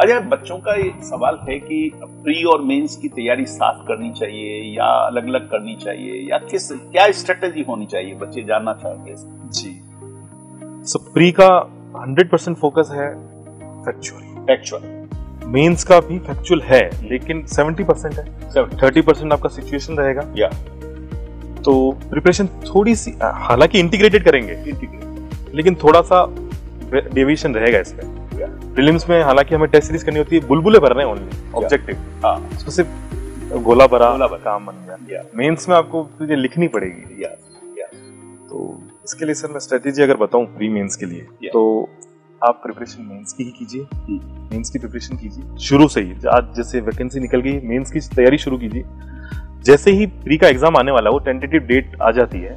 अच्छा बच्चों का ये सवाल है कि प्री और मेंस की तैयारी साथ करनी चाहिए या अलग अलग करनी चाहिए या किस क्या स्ट्रेटेजी होनी चाहिए? बच्चे जानना चाहेंगे जी। सो प्री का 100% फोकस है फैक्चुअल फैक्चुअल मेंस का भी फैक्चुअल है लेकिन 70% है। 30% आपका सिचुएशन रहेगा। या तो प्रिपरेशन थोड़ी सी हालाँकि इंटीग्रेटेड करेंगे लेकिन थोड़ा सा डेविएशन रहेगा इसमें। प्रीलिम्स में हालाँकि हमें टेस्ट सीरीज़ करनी होती है बुलबुले भर रहे हैं ओनली ऑब्जेक्टिव हाँ. उसको सिर्फ़ गोला भरा गोला भरा। काम बन गया. मेंस में आपको तुझे लिखनी पड़ेगी. तो इसके लिए सर मैं स्ट्रेटेजी अगर बताऊँ प्री मेंस के लिए तो आप प्रिपरेशन मेंस की ही कीजिए। मेंस की प्रिपरेशन कीजिए. शुरू से ही आज जैसे वैकेंसी निकल गई मेंस की तैयारी शुरू कीजिए. जैसे ही प्री का एग्ज़ाम आने वाला है, वो टेंटेटिव डेट आ जाती है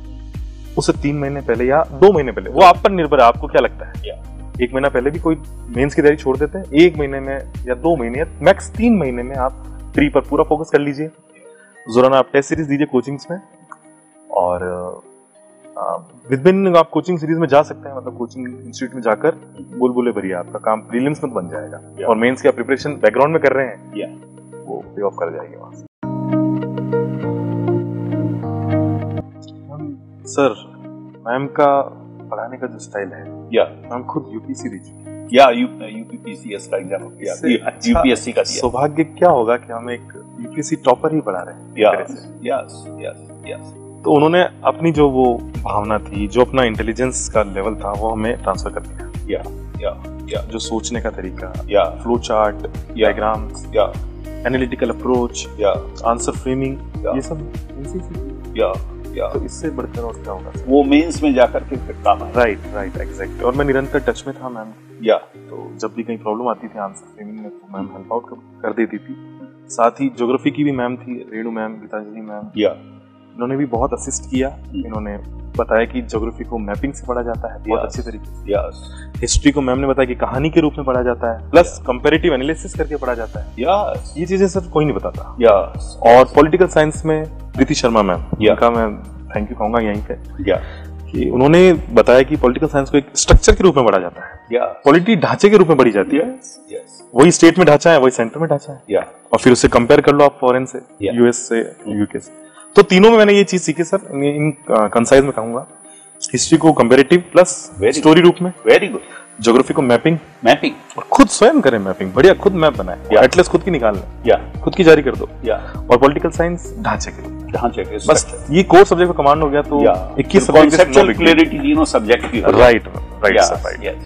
उससे तीन महीने पहले या दो महीने पहले वो आप पर निर्भर है आपको क्या लगता है. एक महीना पहले भी कोई मेंस की तैयारी छोड़ देते हैं। एक महीने में या दो महीने या मैक्स तीन महीने में आप प्री पर पूरा फोकस कर लीजिए। जोराना आप टेस्ट सीरीज़ दीजिए कोचिंग्स में। और विद बिन आप कोचिंग सीरीज़ में जा सकते हैं। मतलब कोचिंग इंस्टीट्यूट में जाकर बुलबुले भरिए। आपका काम प्रीलिम्स में बन जाएगा। Yeah. और मेंस की आप प्रिपरेशन बैकग्राउंड में कर रहे हैं। Yeah. वो पे ऑफ़ कर जाएगी वहाँ से। सर मैम का पढ़ाने का जो स्टाइल है या मैम खुद यूपीसी दी चुकी। या यूपीपीसीएस का एग्ज़ाम दिया अच्छा यूपीएससी का दिया। सौभाग्य क्या होगा कि हम एक यूपीसी टॉपर ही पढ़ा रहे हैं। यस यस यस तो उन्होंने अपनी जो वो भावना थी जो अपना इंटेलिजेंस का लेवल था वो हमें ट्रांसफ़र कर दिया। या या या जो सोचने का तरीका या फ्लो चार्ट डायग्राम्स या एनालिटिकल अप्रोच या आंसर फ्रेमिंग. ये सब। या या तो इससे बढ़कर और क्या होगा? वो मेंस में जाकर के फिर काम राइट राइट एग्जैक्ट और मैं निरंतर टच में था मैम या तो जब भी कहीं प्रॉब्लम आती थी आंसर फ्रेमिंग में तो मैम हेल्प आउट कर देती थी। साथ ही ज्योग्राफी की भी मैम थी रेणु मैम गीतांजलि मैम या इन्होंने भी बहुत असिस्ट किया। इन्होंने बताया कि ज्योग्राफी को मैपिंग से पढ़ा जाता है। बहुत Yes. अच्छे तरीके से। हिस्ट्री को मैम ने बताया कि कहानी के रूप में पढ़ा जाता है प्लस कंपेरेटिव एनालिसिस करके पढ़ा जाता है। यस ये चीज़ें सर कोई नहीं बताता। यस और पॉलिटिकल साइंस में प्रीति शर्मा मैम Yeah. उनका मैं थैंक यू कहूँगा यहीं पे। कि उन्होंने बताया कि पॉलिटिकल साइंस को एक स्ट्रक्चर के रूप में पढ़ा जाता है। या पॉलिटी ढांचे के रूप में पढ़ी जाती है। वही स्टेट में ढांचा है वही सेंटर में ढांचा है। या और फिर उसे कंपेयर कर लो आप फॉरेन से यूएस से यूके से। तो तीनों में मैंने ये चीज़ सीखी सर। इन, इन कंसाइज में कहूँगा। हिस्ट्री को कंपेरेटिव प्लस स्टोरी रूप में। वेरी गुड ज्योग्राफी को मैपिंग मैपिंग और खुद स्वयं करें मैपिंग बढ़िया खुद मैप बनाए। Yeah. एटलस खुद की निकाल लें। या खुद की जारी कर दो। या और पॉलिटिकल साइंस ढांचे के ढांचे के बस ये कोर सब्जेक्ट का कमांड हो गया तो 21 कॉन्सेप्चुअल क्लैरिटी तीनों सब्जेक्ट की राइट राइट राइट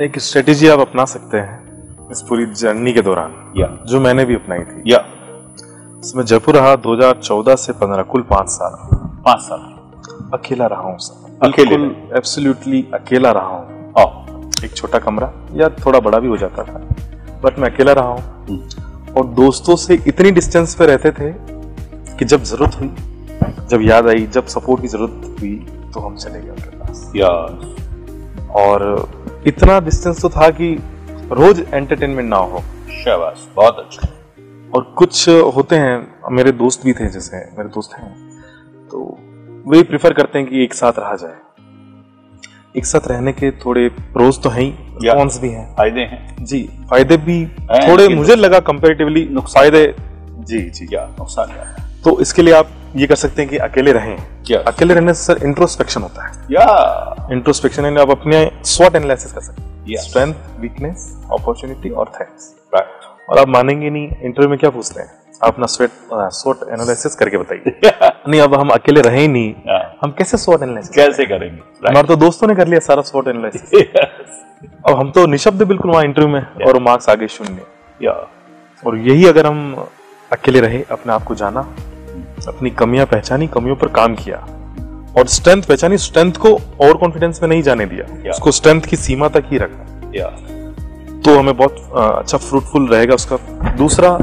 एक स्ट्रेटेजी आप अपना सकते हैं। इस पूरी जर्नी के दौरान। या। जो मैंने भी अपनाई थी। या। इसमें जयपुर रहा 2014 से 15 कुल पाँच साल। पाँच साल। अकेला रहा हूँ सर। अकेले। एब्सोल्युटली अकेला रहा हूँ। एक छोटा कमरा या थोड़ा बड़ा भी हो जाता था। बट मैं अकेला रहा हूँ। और दोस्तों से इतनी डिस्टेंस पे रहते थे कि जब ज़रूरत हुई जब याद आई जब सपोर्ट की ज़रूरत हुई तो हम चले गए उनके पास। या। और इतना डिस्टेंस तो था कि रोज एंटरटेनमेंट ना हो। शाबाश बहुत अच्छा। और कुछ होते हैं मेरे दोस्त भी थे जैसे मेरे दोस्त हैं तो वे प्रिफर करते हैं कि एक साथ रहा जाए। एक साथ रहने के थोड़े प्रोज तो हैं ही कॉन्स भी हैं। फ़ायदे हैं। जी फ़ायदे भी थोड़े मुझे लगा कंपेरेटिवली नुकसान फ़ायदे जी जी या नुकसान क्या है तो इसके लिए आप ये कर सकते हैं कि अकेले रहें. अकेले रहने से सर इंट्रोस्पेक्शन होता है। या। इंट्रोस्पेक्शन यानी आप अपने स्वॉट एनालिसिस कर सकते हैं. स्ट्रेंथ वीकनेस अपॉर्चुनिटी और थ्रेट्स राइट और आप मानेंगे नहीं इंटरव्यू में क्या पूछते हैं? आप अपना स्वेट स्वॉट एनालिसिस करके बताइए। नहीं अब हम अकेले रहे ही नहीं। हम कैसे स्वॉट एनालिसिस कैसे करेंगे? हमारे तो दोस्तों ने कर लिया सारा स्वॉट एनालिसिस अब हम तो निशब्द बिल्कुल वहाँ इंटरव्यू में और मार्क्स आगे शून्य। या और यही अगर हम अकेले रहे अपने आप को जाना अपनी कमियाँ पहचानी कमियों पर काम किया और स्ट्रेंथ पहचानी स्ट्रेंथ को ओवर कॉन्फिडेंस में नहीं जाने दिया। Yeah. उसको स्ट्रेंथ की सीमा तक ही रखा। तो हमें बहुत अच्छा फ्रूटफुल रहेगा उसका। दूसरा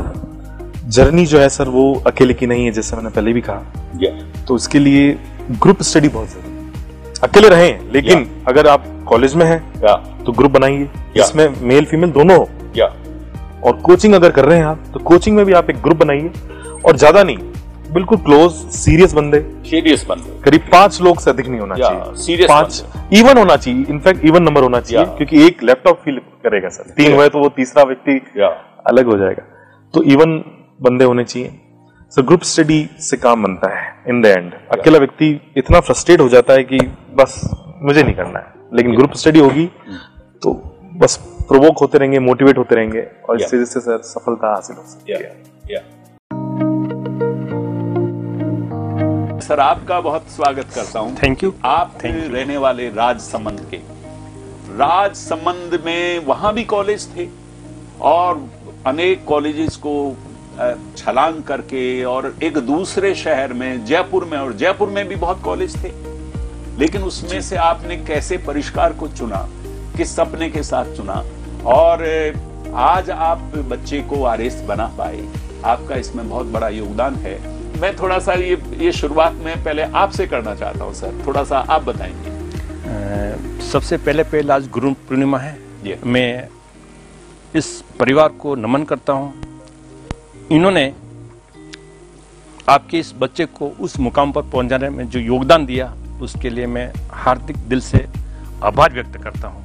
जर्नी जो है सर वो अकेले की नहीं है जैसे मैंने पहले भी कहा। तो इसके लिए ग्रुप स्टडी बहुत ज़रूरी अकेले रहें लेकिन अगर आप कॉलेज में हैं तो ग्रुप बनाइए। इसमें मेल फीमेल दोनों हो। या और कोचिंग अगर कर रहे हैं आप तो कोचिंग में भी आप एक ग्रुप बनाइए। और ज़्यादा नहीं बिल्कुल क्लोज सीरियस बंदे। सीरियस बंदे। करीब पाँच लोग से अधिक नहीं होना चाहिए। सीरियस पाँच इवन होना चाहिए। इनफैक्ट इवन नंबर होना चाहिए क्योंकि एक लैपटॉप फील करेगा सर। तीन हुए तो वो तीसरा व्यक्ति अलग हो जाएगा। तो इवन बंदे होने चाहिए। सर ग्रुप स्टडी से काम बनता है इन द एंड अकेला व्यक्ति इतना फ्रस्ट्रेट हो जाता है कि बस मुझे नहीं करना है। लेकिन ग्रुप स्टडी होगी तो बस प्रोवोक होते रहेंगे मोटिवेट होते रहेंगे और. इससे जिससे सर सफलता हासिल हो सकती या। है। सर आपका बहुत स्वागत करता हूँ। थैंक यू आप थे रहने वाले राज संबंध के। राज संबंध में वहाँ भी कॉलेज थे और अनेक कॉलेजेस को छलांग करके और एक दूसरे शहर में जयपुर में और जयपुर में भी बहुत कॉलेज थे। लेकिन उसमें से आपने कैसे परिष्कार को चुना किस सपने के साथ चुना और आज आप बच्चे को आरएस बना पाए। आपका इसमें बहुत बड़ा योगदान है। मैं थोड़ा सा ये ये शुरुआत में पहले आपसे करना चाहता हूँ सर। थोड़ा सा आप बताएँगे। सबसे पहले पहले आज गुरु पूर्णिमा है। मैं इस परिवार को नमन करता हूँ। इन्होंने आपके इस बच्चे को उस मुकाम पर पहुँचाने में जो योगदान दिया उसके लिए मैं हार्दिक दिल से आभार व्यक्त करता हूँ।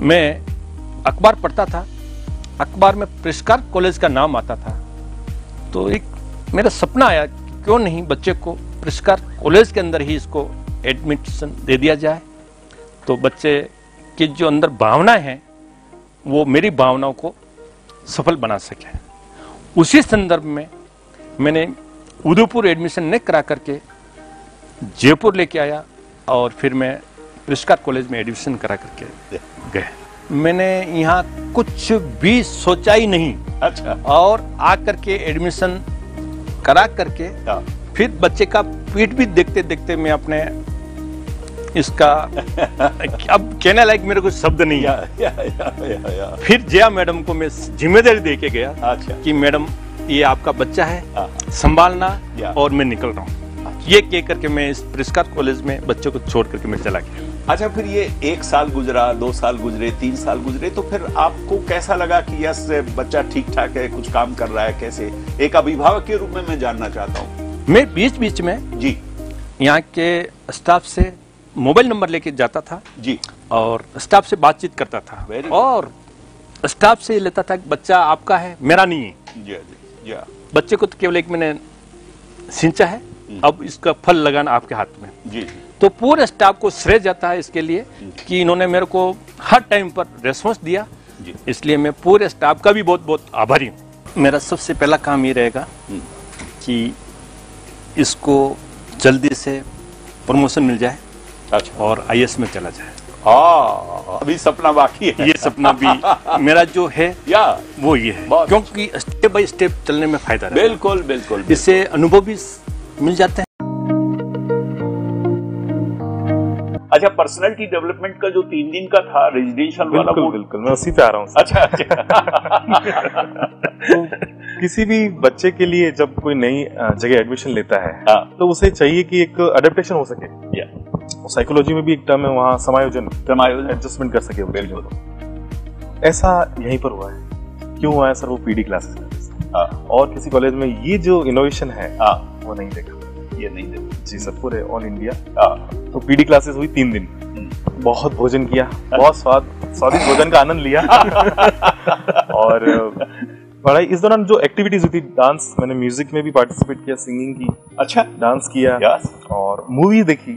मैं अखबार पढ़ता था। अखबार में पुरस्कार कॉलेज का नाम आता था। तो एक मेरा सपना आया क्यों नहीं बच्चे को पुरस्कार कॉलेज के अंदर ही इसको एडमिशन दे दिया जाए। तो बच्चे की जो अंदर भावनाएँ हैं वो मेरी भावनाओं को सफल बना सके। उसी संदर्भ में मैंने उदयपुर एडमिशन नहीं करा करके जयपुर लेके आया और फिर मैं पुरस्कार कॉलेज में एडमिशन करा करके गए मैंने यहाँ कुछ भी सोचा ही नहीं। अच्छा। और आकर के एडमिशन करा करके हाँ, फिर बच्चे का पीठ भी देखते देखते मैं अपने इसका अब कहने लायक मेरे को शब्द नहीं या है। या या या, या फिर जया मैडम को मैं ज़िम्मेदारी दे के गया अच्छा। कि मैडम ये आपका बच्चा है हाँ, संभालना और मैं निकल रहा हूँ। ये कह करके मैं इस पुरस्कार कॉलेज में बच्चों को छोड़ करके मैं चला गया। अच्छा फिर ये एक साल गुजरा दो साल गुजरे तीन साल गुजरे तो फिर आपको कैसा लगा कि यस बच्चा ठीक ठाक है कुछ काम कर रहा है कैसे? एक अभिभावक के रूप में मैं जानना चाहता हूँ। मैं बीच बीच में जी। यहाँ के स्टाफ से मोबाइल नंबर लेके जाता था जी। और स्टाफ से बातचीत करता था। और स्टाफ से लेता था बच्चा आपका है मेरा नहीं है। जी जी बच्चे को तो केवल एक मैंने सिंचा है अब इसका फल लगाना आपके हाथ में। जी। तो पूरे स्टाफ को श्रेय जाता है इसके लिए कि इन्होंने मेरे को हर टाइम पर रेस्पॉन्स दिया। इसलिए मैं पूरे स्टाफ का भी बहुत बहुत आभारी हूँ। मेरा सबसे पहला काम ये रहेगा हम्म। कि इसको जल्दी से प्रमोशन मिल जाए अच्छा। और आईएएस में चला जाए। हाँ अभी सपना बाकी है। ये सपना भी मेरा जो है या। वो ये है। क्योंकि स्टेप बाय स्टेप चलने में फ़ायदा है। बिल्कुल बिल्कुल। इससे अनुभव भी मिल जाते हैं। अच्छा पर्सनैलिटी डेवलपमेंट का जो तीन दिन का था रेजिडेंशियल वाला वो बिल्कुल मैं उसी पे आ रहा हूँ अच्छा अच्छा। तो किसी भी बच्चे के लिए जब कोई नई जगह एडमिशन लेता है हाँ। तो उसे चाहिए कि एक अडेप्टेशन हो सके। साइकोलॉजी में भी एक टर्म है वहाँ समायोजन समायोजन। एडजस्टमेंट कर सके बिल्कुल। ऐसा यहीं पर हुआ है। क्यों हुआ है सर वो पीडी क्लासेस हाँ। और किसी कॉलेज में ये जो इनोवेशन है हाँ। वो नहीं देखा। ये नहीं दे जी सर पूरे ऑल इंडिया हाँ। तो पीडी क्लासेस हुई तीन दिन। बहुत भोजन किया बहुत स्वाद स्वादिष्ट भोजन का आनंद लिया। और बड़ा इस दौरान जो एक्टिविटीज़ हुई थी डांस मैंने म्यूज़िक में भी पार्टिसिपेट किया सिंगिंग की। अच्छा। डांस किया। और मूवी देखी।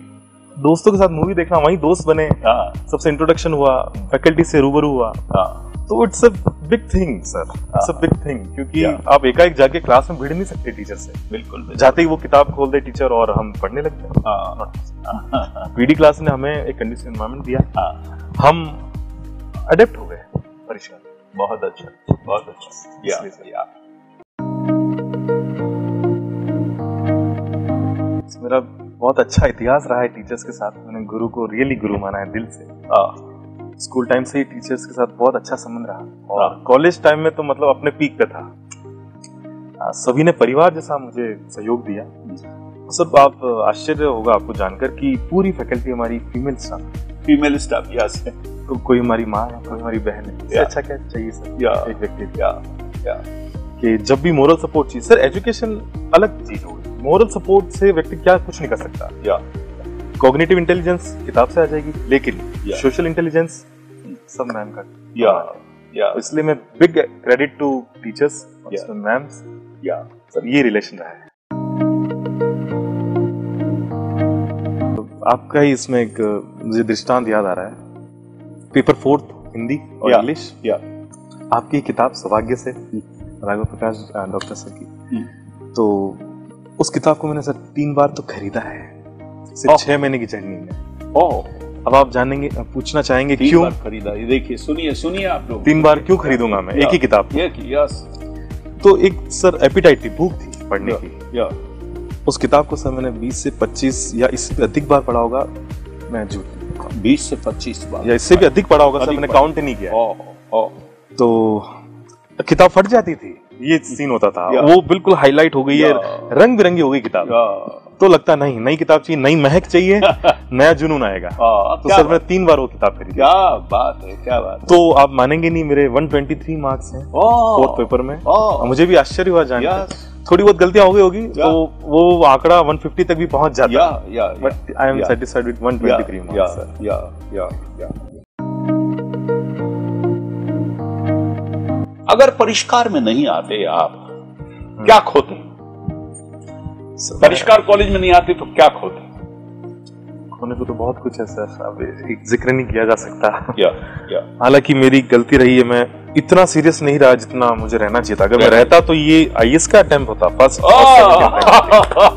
दोस्तों के साथ मूवी देखना वहीं दोस्त बने। हाँ। सबसे इंट्रोडक्शन हुआ फैकल्टी से रूबरू हुआ। हाँ। तो it's a big thing sir it's a big thing क्योंकि. आप एकाएक जाके क्लास में भिड़ नहीं सकते टीचर से। बिल्कुल। जाते ही वो किताब खोल दे टीचर और हम पढ़ने लगते हैं। हाँ। पीडी क्लास ने हमें एक कंडीशन एनवायरमेंट दिया। हाँ। हम अडेप्ट हो गए। परिश्रम बहुत अच्छा बहुत अच्छा। या या मेरा बहुत अच्छा इतिहास रहा है टीचर्स के साथ। मैंने गुरु को रियली गुरु माना है दिल से। हाँ। स्कूल टाइम से ही टीचर्स के साथ बहुत अच्छा संबंध रहा। और हाँ। कॉलेज टाइम में तो मतलब अपने पीक पे था। आ, सभी ने परिवार जैसा मुझे सहयोग दिया। तो सब आप आश्चर्य होगा आपको जानकर कि पूरी फैकल्टी हमारी female staff. Female staff yes तो कोई हमारी माँ है कोई हमारी बहन है। अच्छा क्या चाहिए सर? या। एक व्यक्ति या। या। कि जब भी मोरल सपोर्ट चाहिए। सर एजुकेशन अलग चीज़ होगी। मोरल सपोर्ट से व्यक्ति क्या कुछ नहीं कर सकता। या। कॉग्निटिव इंटेलिजेंस किताब से आ जाएगी लेकिन सोशल इंटेलिजेंस सब मैम का। या या इसलिए मैं big credit to teachers. Ma'ams या सर ये रिलेशन रहा है। तो आपका ही इसमें एक मुझे दृष्टांत याद आ रहा है। पेपर फोर्थ हिंदी और इंग्लिश या आपकी किताब सौभाग्य से राघव प्रकाश डॉक्टर सर की। तो उस किताब को मैंने सर तीन बार तो खरीदा है। सिर्फ़। छह महीने की जर्नी में ओह। अब आप जानेंगे पूछना चाहेंगे तीन क्यों? बार खरीदा। ये देखिए सुनिए सुनिए आप लोग। तीन बार क्यों खरीदूँगा मैं? एक ही किताब। तो एक सर एपिटाइट थी भूख थी पढ़ने की। या। उस किताब को सर मैंने 20 से 25 या इससे अधिक बार पढ़ा होगा मैं झूठ 20 से 25 बार। या इससे भी अधिक पढ़ा होगा सर मैंने काउंट ही नहीं किया। तो किताब फट जाती थी। ये सीन होता था। वो बिल्कुल हाईलाइट हो गई है। रंग बिरंगी हो गई किताब। तो लगता नहीं नई किताब चाहिए नई महक चाहिए नया जुनून आएगा। तो सर मैंने तीन बार वो किताब खरीदी। क्या बात है क्या बात तो आप मानेंगे नहीं मेरे 123 मार्क्स हैं फोर्थ पेपर में। मुझे भी आश्चर्य हुआ जान थोड़ी बहुत गलतियाँ हो गई होगी तो वो आंकड़ा 150 तक भी पहुँच जाता। But I am. Satisfied with 123 marks या या या। अगर परिष्कार में नहीं आते आप क्या खोते? परिष्कार कॉलेज में नहीं आते तो क्या खोते? होने को तो बहुत कुछ है सर अब एक ज़िक्र नहीं किया जा सकता। या या। हालाँकि मेरी गलती रही है मैं इतना सीरियस नहीं रहा जितना मुझे रहना चाहिए था। अगर मैं रहता तो ये आईएएस का अटेम्प्ट होता फ़र्स्ट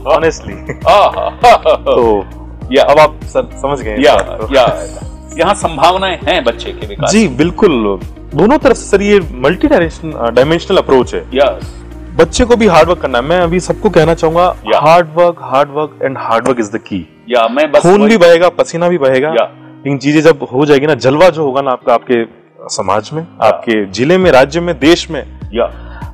ऑनेस्टली तो या। अब आप सर समझ गए या या। यहाँ संभावनाएँ हैं बच्चे के विकास जी बिल्कुल। दोनों तरफ़ से सर ये मल्टी डायमेंशनल अप्रोच है। यस बच्चे को भी हार्ड वर्क करना है। मैं अभी सबको कहना चाहूँगा। Hard work hard work and hard work is the key या मैं बस खून भी बहेगा पसीना भी बहेगा। इन चीज़ें जब हो जाएगी ना जलवा जो होगा ना आपका आपके समाज में आपके ज़िले में राज्य में देश में या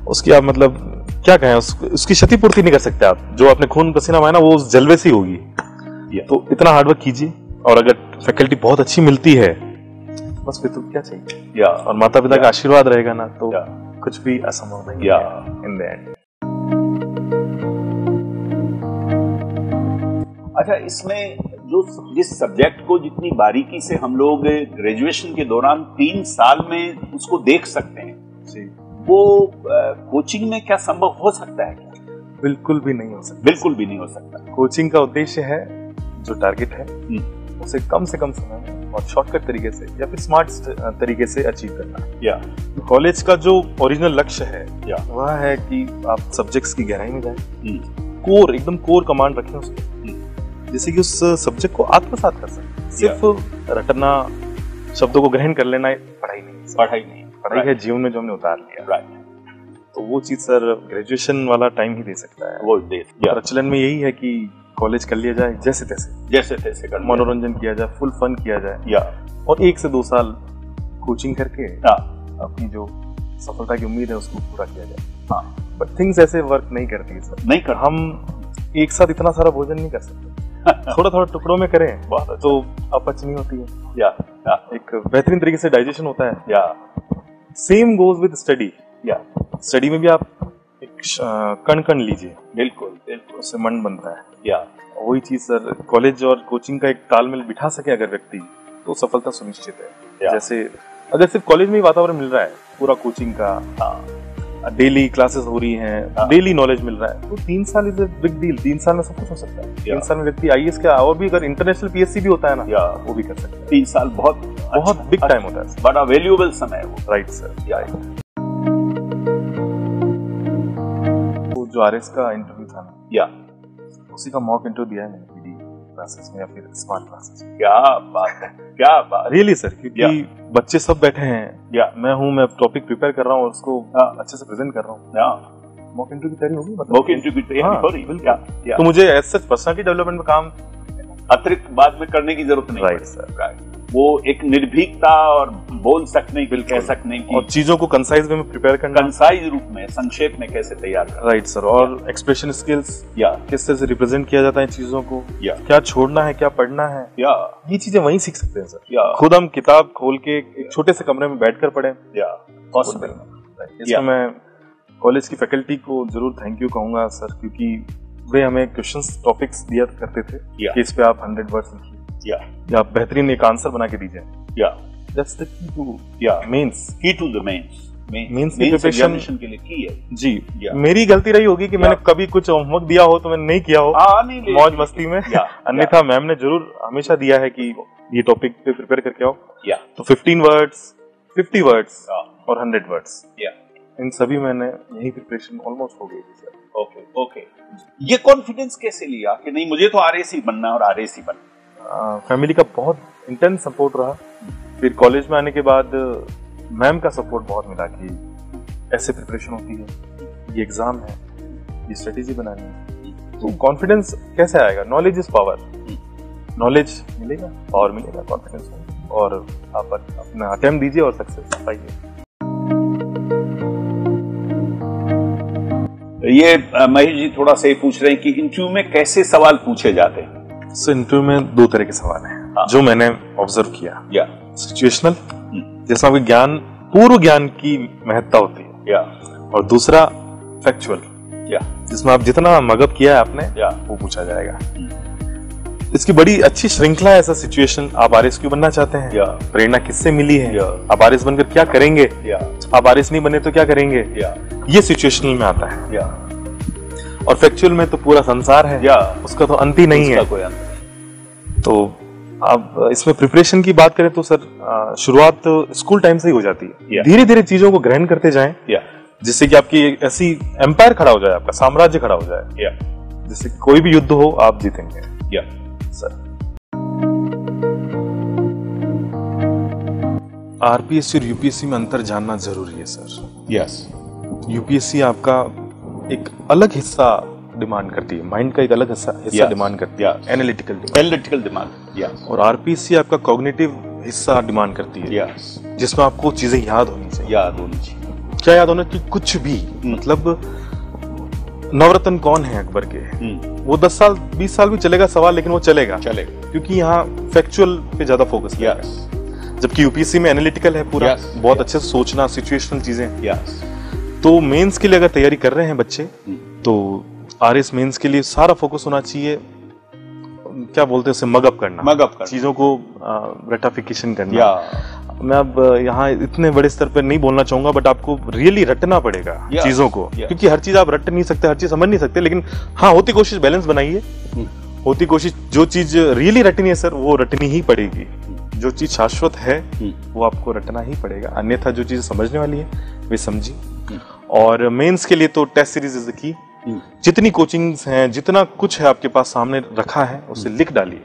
उसकी आप मतलब क्या कहें उस, उसकी क्षतिपूर्ति नहीं कर सकते आप। जो आपने खून पसीना बहाया ना वो उस जलवे से होगी। तो इतना हार्डवर्क कीजिए। और अगर फैकल्टी बहुत अच्छी मिलती है बस फिर तो क्या चाहिए? या। और माता पिता का आशीर्वाद रहेगा ना तो। कुछ भी असंभव नहीं या। इन द एंड अच्छा इसमें जो जिस सब्जेक्ट को जितनी बारीकी से हम लोग ग्रेजुएशन के दौरान तीन साल में उसको देख सकते हैं वो कोचिंग में क्या संभव हो सकता है क्या? बिल्कुल भी नहीं हो सकता। बिल्कुल भी नहीं हो सकता। कोचिंग का उद्देश्य है जो टारगेट है हम्म। उसे कम से कम समय में और शॉर्टकट तरीके से या फिर स्मार्ट तरीके से अचीव करना। या कॉलेज का जो ओरिजिनल लक्ष्य है या वह है कि आप सब्जेक्ट्स की गहराई में जाएँ। हम्म, कोर एकदम कोर कमांड रखें उसको। जैसे कि उस सब्जेक्ट को आत्मसात कर सकें। सिर्फ़ रटना शब्दों को ग्रहण कर लेना पढ़ाई नहीं है। पढ़ाई नहीं पढ़ाई है जीवन में जो हमने उतार लिया। राइट तो वो चीज़ सर ग्रेजुएशन वाला टाइम ही दे सकता है। वो या। प्रचलन में यही है कि कॉलेज कर लिया जाए जैसे तैसे। जैसे तैसे कर मनोरंजन किया जाए फुल फन किया जाए। या। और एक से दो साल कोचिंग करके हाँ। अपनी जो सफलता की उम्मीद है उसको पूरा किया जाए। हाँ। बट थिंग्स ऐसे वर्क नहीं करती है सर नहीं कर हम एक साथ इतना सारा भोजन नहीं कर सकते। थोड़ा थोड़ा टुकड़ों में करें अच्छा। तो अपच नहीं होती है। या या। एक बेहतरीन तरीके से डाइजेशन होता है। या। सेम गोज विद स्टडी या। स्टडी में भी आप एक कण कण लीजिए। बिल्कुल बिल्कुल। उससे मन बनता है। या। वही चीज़ सर कॉलेज और कोचिंग का एक तालमेल बिठा सके अगर व्यक्ति तो सफलता सुनिश्चित है। जैसे अगर सिर्फ़ कॉलेज में ही वातावरण मिल रहा है पूरा कोचिंग का हाँ। डेली क्लासेस हो रही हैं हाँ। डेली नॉलेज मिल रहा है तो तीन साल इज़ बिग डील तीन साल में सब कुछ हो सकता है। तीन साल में व्यक्ति आई क्या और भी अगर इंटरनेशनल पीएससी भी होता है ना या। वो भी कर सकता है। तीन साल बहुत बहुत अच्छा- बिग टाइम होता है। बड़ा वैल्यूएबल समय है वो। राइट सर या। जो आर का इंटरव्यू था ना? या। उसी का मॉक इंटरव्यू दिया है मैंने पीडी क्लासेस में या फिर स्मार्ट क्लासेस क्या बात है क्या बात। रियली सर क्योंकि बच्चे सब बैठे हैं। या। मैं हूँ मैं टॉपिक प्रिपेयर कर रहा हूँ और उसको हाँ। अच्छे से प्रेजेंट कर रहा हूँ। मॉक इंटरव्यू की तैयारी होगी? मतलब मौके इंटरव्यू की तैयारी हाँ, बिल्कुल। तो मुझे एज सच पर्सनालिटी डेवलपमेंट में काम अतिरिक्त बाद में करने की ज़रूरत नहीं राइट सर Right. वो एक निर्भीकता और बोल सकने की बिल्कुल। कह सकने की और चीज़ों को कंसाइज वे में प्रिपेयर करना। कंसाइज रूप में संक्षेप में कैसे तैयार करना। राइट सर और एक्सप्रेशन स्किल्स या। किस तरह से रिप्रेजेंट किया जाता है इन चीज़ों को? या। क्या छोड़ना है क्या पढ़ना है? या। ये चीज़ें वहीं सीख सकते हैं सर या। खुद हम किताब खोल के एक छोटे से कमरे में बैठकर पढ़ें। या। पॉसिबल इसमें मैं कॉलेज की फैकल्टी को ज़रूर थैंक यू कहूँगा सर क्योंकि वे हमें क्वेश्चंस टॉपिक्स दिया करते थे. कि इस पे आप हंड्रेड वर्ड्स लिखिए। या या बेहतरीन एक आंसर बना के दीजिए। या दैट्स द की टू या mains key to the mains Mains की एग्जामिनेशन के लिए की है. जी। Yeah. मेरी गलती रही होगी कि मैंने कभी कुछ होमवर्क दिया हो तो मैंने नहीं किया हो। हाँ नहीं मौज मस्ती में। Yeah. अन्यथा मैम ने ज़रूर हमेशा दिया है कि ये टॉपिक पे प्रिपेयर करके आओ। या तो 15 वर्ड्स 50 वर्ड्स और 100 वर्ड्स या इन सभी मैंने यही प्रिपरेशन ऑलमोस्ट हो गई थी सर ओके ओके ये कॉन्फिडेंस कैसे लिया कि नहीं मुझे तो आरएसी बनना है और आरएसी बनना फैमिली का बहुत इंटेंस सपोर्ट रहा। फिर कॉलेज में आने के बाद मैम का सपोर्ट बहुत मिला कि ऐसे प्रिपरेशन होती है। ये एग्ज़ाम है ये स्ट्रेटेजी बनानी है। तो कॉन्फिडेंस कैसे आएगा? नॉलेज इज़ पावर नॉलेज मिलेगा पावर मिलेगा कॉन्फिडेंस और आप अपना अटेम्प्ट दीजिए और सक्सेस पाइए। ये महेश जी थोड़ा सा ये पूछ रहे हैं कि इंटरव्यू में कैसे सवाल पूछे जाते हैं? सो इंटरव्यू में दो तरह के सवाल हैं। हाँ। जो मैंने ऑब्ज़र्व किया। या सिचुएशनल जिसमें आपके ज्ञान पूर्व ज्ञान की महत्ता होती है। या और दूसरा फैक्चुअल या जिसमें आप जितना मगअप किया है आपने या वो पूछा जाएगा। इसकी बड़ी अच्छी श्रृंखला है ऐसा सिचुएशन आप आर क्यों बनना चाहते हैं? या प्रेरणा किससे मिली है? या आप आर बनकर क्या करेंगे? या आप आर नहीं बने तो क्या करेंगे? या ये सिचुएशनल में आता है। या और फैक्चुअल में तो पूरा संसार है। या। उसका तो अंत ही नहीं है। कोई अंत नहीं। तो अब इसमें प्रिपरेशन की बात करें तो सर शुरुआत स्कूल टाइम से ही हो जाती है। धीरे धीरे चीज़ों को ग्रहण करते जाएँ जिससे कि आपकी ऐसी एम्पायर खड़ा हो जाए आपका साम्राज्य खड़ा हो जाए। या। जिससे कोई भी युद्ध हो आप जीतेंगे। या। सर। आरपीएससी और यूपीएससी में अंतर जानना ज़रूरी है सर। यस यूपीएससी आपका एक अलग हिस्सा डिमांड करती है। माइंड का एक अलग हिस्सा हिस्सा डिमांड करती है। एनालिटिकल एनालिटिकल दिमाग यस और आरपीएससी आपका कॉग्निटिव हिस्सा डिमांड करती है। जिसमें आपको चीज़ें याद होनी चाहिए। याद होनी चाहिए। क्या याद होना कि कुछ भी मतलब नवरत्न कौन है अकबर के? हम्म, वो 10 साल 20 साल भी चलेगा सवाल लेकिन वो चलेगा। चलेगा। क्योंकि यहाँ फैक्चुअल पे ज़्यादा फोकस किया जबकि यूपीएससी में एनालिटिकल है पूरा। बहुत. अच्छे से सोचना सिचुएशनल चीज़ें। यस तो मेंस के लिए अगर तैयारी कर रहे हैं बच्चे हम्म। तो आर एस मेन्स के लिए सारा फोकस होना चाहिए क्या बोलते हैं उसे मगअप करना। मगअप कर चीज़ों को रेटाफिकेशन करना। या। मैं अब यहाँ इतने बड़े स्तर पर नहीं बोलना चाहूँगा बट आपको रियली रटना पड़ेगा चीज़ों को। क्योंकि हर चीज़ आप रट नहीं सकते हर चीज़ समझ नहीं सकते लेकिन हाँ होती कोशिश बैलेंस बनाइए। हम्म। होती कोशिश जो चीज़ रियली रटनी है सर वो रटनी ही पड़ेगी। जो चीज़ शाश्वत है हम्म। वो आपको रटना ही पड़ेगा। अन्यथा जो चीज़ समझने वाली है वे समझी हम्म। और मेंस के लिए तो टेस्ट सीरीज़ इज़ की हम्म। जितनी कोचिंग्स हैं जितना कुछ है आपके पास सामने रखा है उसे लिख डालिए